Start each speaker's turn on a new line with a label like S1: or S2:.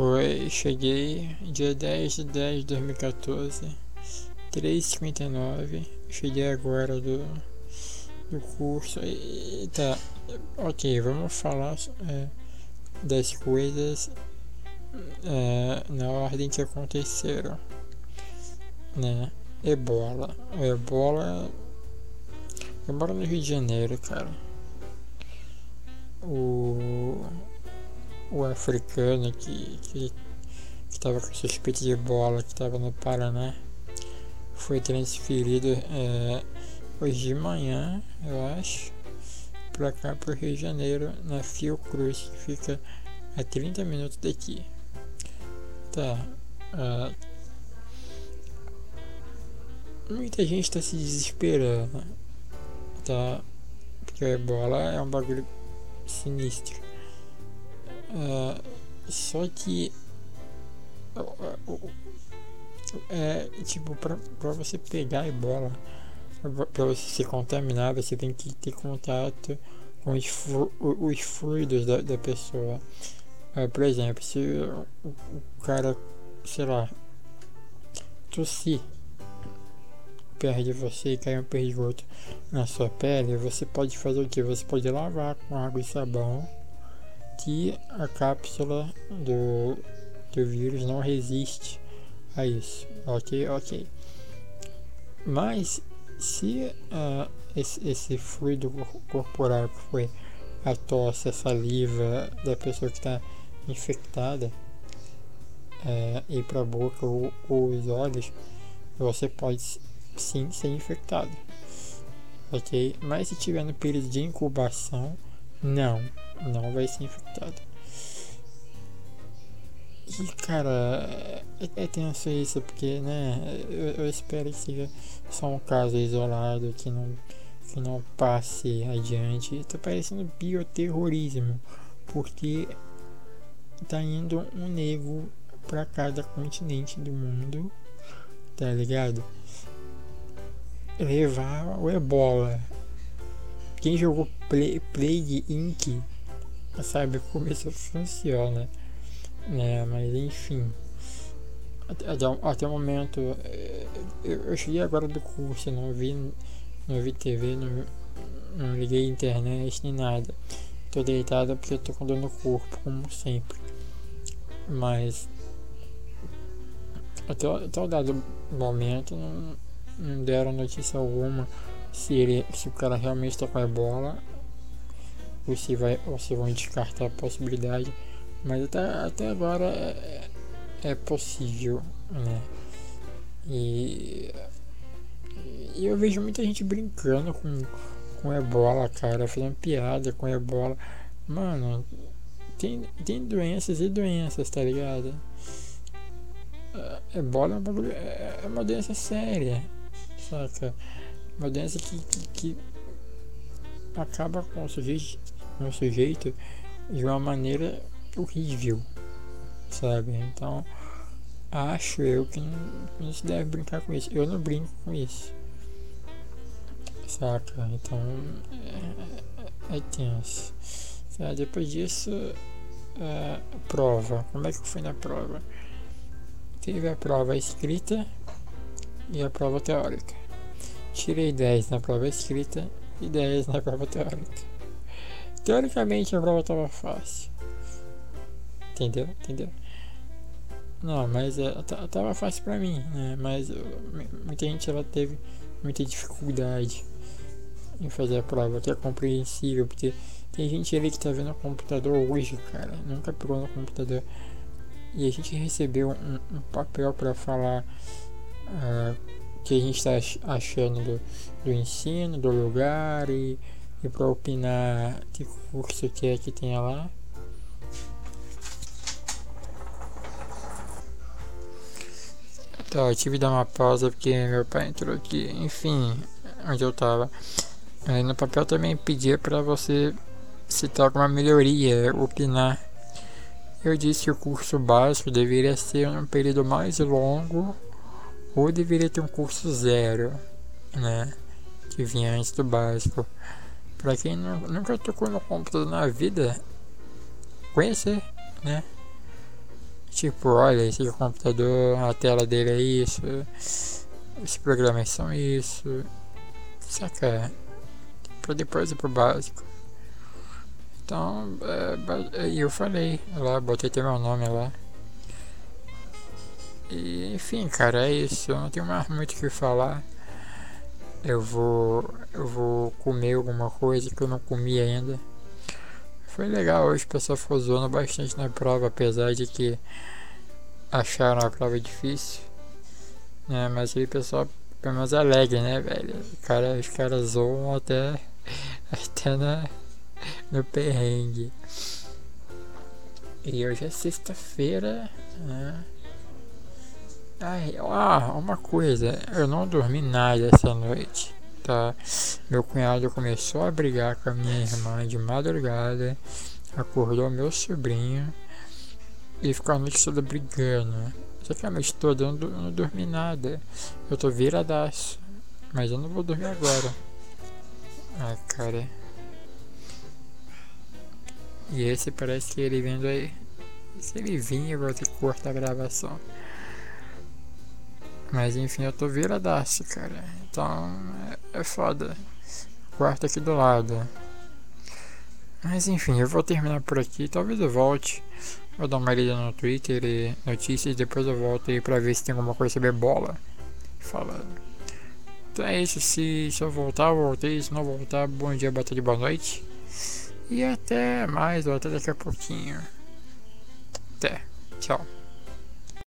S1: Oi, cheguei dia 10 de 10 de 2014, 3h59. Cheguei agora do, do curso. E, tá, ok, vamos falar é, das coisas é, na ordem que aconteceram. Né? Ebola. O ebola. Ebola no Rio de Janeiro, cara. O o africano que que estava com suspeita de ebola, que estava no Paraná, foi transferido é, hoje de manhã, eu acho, para cá para o Rio de Janeiro, na Fiocruz, que fica a 30 minutos daqui. Tá. Uh, muita gente está se desesperando, tá? Porque o ebola é um bagulho sinistro. Uh, só que é tipo pra você pegar a ebola pra você se contaminar você tem que ter contato com os, flu, os fluidos da, da pessoa uh, por exemplo se o, o, cara sei lá tossir perto de você e cair um perdigoto na sua pele você pode fazer o que? você pode lavar com água e sabão que a cápsula do, do vírus não resiste a isso. Ok, ok. Mas se uh, esse, esse, fluido corporal que foi a tosse, a saliva da pessoa que está infectada uh, ir para a boca ou, ou os olhos, você pode sim ser infectado. Ok? Mas se tiver no período de incubação, não, não vai ser infectado. E cara, é, é tenso isso, porque né, eu, eu, espero que seja só um caso isolado, que não, que não passe adiante. Tá parecendo bioterrorismo, porque tá indo um nego para cada continente do mundo, tá ligado? Levar o ebola quem jogou Play, Plague Inc. sabe como isso funciona. Né? Mas enfim. Até, até o momento. Eh, eu, eu, cheguei agora do curso, não vi, não vi TV, não, não liguei internet nem nada. Tô deitado porque eu tô com dor no corpo, como sempre. Mas até, até o dado momento não, não deram notícia alguma se, ele, se o cara realmente com a bola ou se, vai, ou se vão descartar a possibilidade. Mas até, até agora é, é possível, né? E, e eu vejo muita gente brincando com, com ebola, cara, fazendo piada com ebola. Mano, tem, tem doenças e doenças, tá ligado? Ebola é uma, é uma doença séria, saca? Uma doença que, que, que acaba com o, sujeito, o sujeito de uma maneira horrível, sabe? Então, acho eu que não, não se deve brincar com isso. Eu não brinco com isso, saca? Então, é, é, é tenso. Sabe? Depois disso, é, prova. Como é que foi na prova? Teve a prova escrita e a prova teórica. Tirei 10 na prova escrita e 10 na prova teórica. Teoricamente a prova estava fácil. Entendeu? Entendeu? Não, mas é, tava fácil pra mim, né? Mas muita gente ela teve muita dificuldade em fazer a prova, que é compreensível, porque tem gente ali que tá vendo o computador hoje, cara, nunca pegou no computador. E a gente recebeu um, um papel para falar uh, que a gente está achando do, do, ensino, do lugar e, e para opinar que curso que é que tenha lá. Tá, eu tive que dar uma pausa porque meu pai entrou aqui, enfim, onde eu tava. Aí no papel também pedia para você citar alguma melhoria, opinar. Eu disse que o curso básico deveria ser um período mais longo ou deveria ter um curso zero, né? Que vinha antes do básico. Pra quem não, nunca tocou no computador na vida, conhecer, né? Tipo, olha, esse computador, a tela dele é isso, os programas são isso, saca? Pra depois ir pro básico. Então, é, eu falei lá, botei até meu nome lá. E, enfim, cara, é isso. Eu não tenho mais muito o que falar. Eu vou, eu vou comer alguma coisa que eu não comi ainda. Foi legal hoje, o pessoal ficou zoando bastante na prova, apesar de que acharam a prova difícil. Né? Mas aí o pessoal pelo menos alegre, né, velho? Cara, os caras zoam até, até na, no perrengue. E hoje é sexta-feira, né? Ah, uma coisa, eu não dormi nada essa noite, tá? Meu cunhado começou a brigar com a minha irmã de madrugada, acordou meu sobrinho e ficou a noite toda brigando. Só que a noite toda eu não, não dormi nada. Eu tô viradaço, mas eu não vou dormir agora. Ai, cara. E esse parece que ele vindo aí. Se ele vir, eu vou ter que cortar a gravação. Mas enfim, eu tô viradaço, cara. Então é, é foda. Quarto aqui do lado. Mas enfim, eu vou terminar por aqui. Talvez eu volte. Vou dar uma lida no Twitter e notícias. Depois eu volto aí pra ver se tem alguma coisa sobre bola. Falando. Então é isso. Se, se eu voltar, eu voltei. Se não voltar, bom dia, boa tarde, boa noite. E até mais, ou até daqui a pouquinho. Até. Tchau.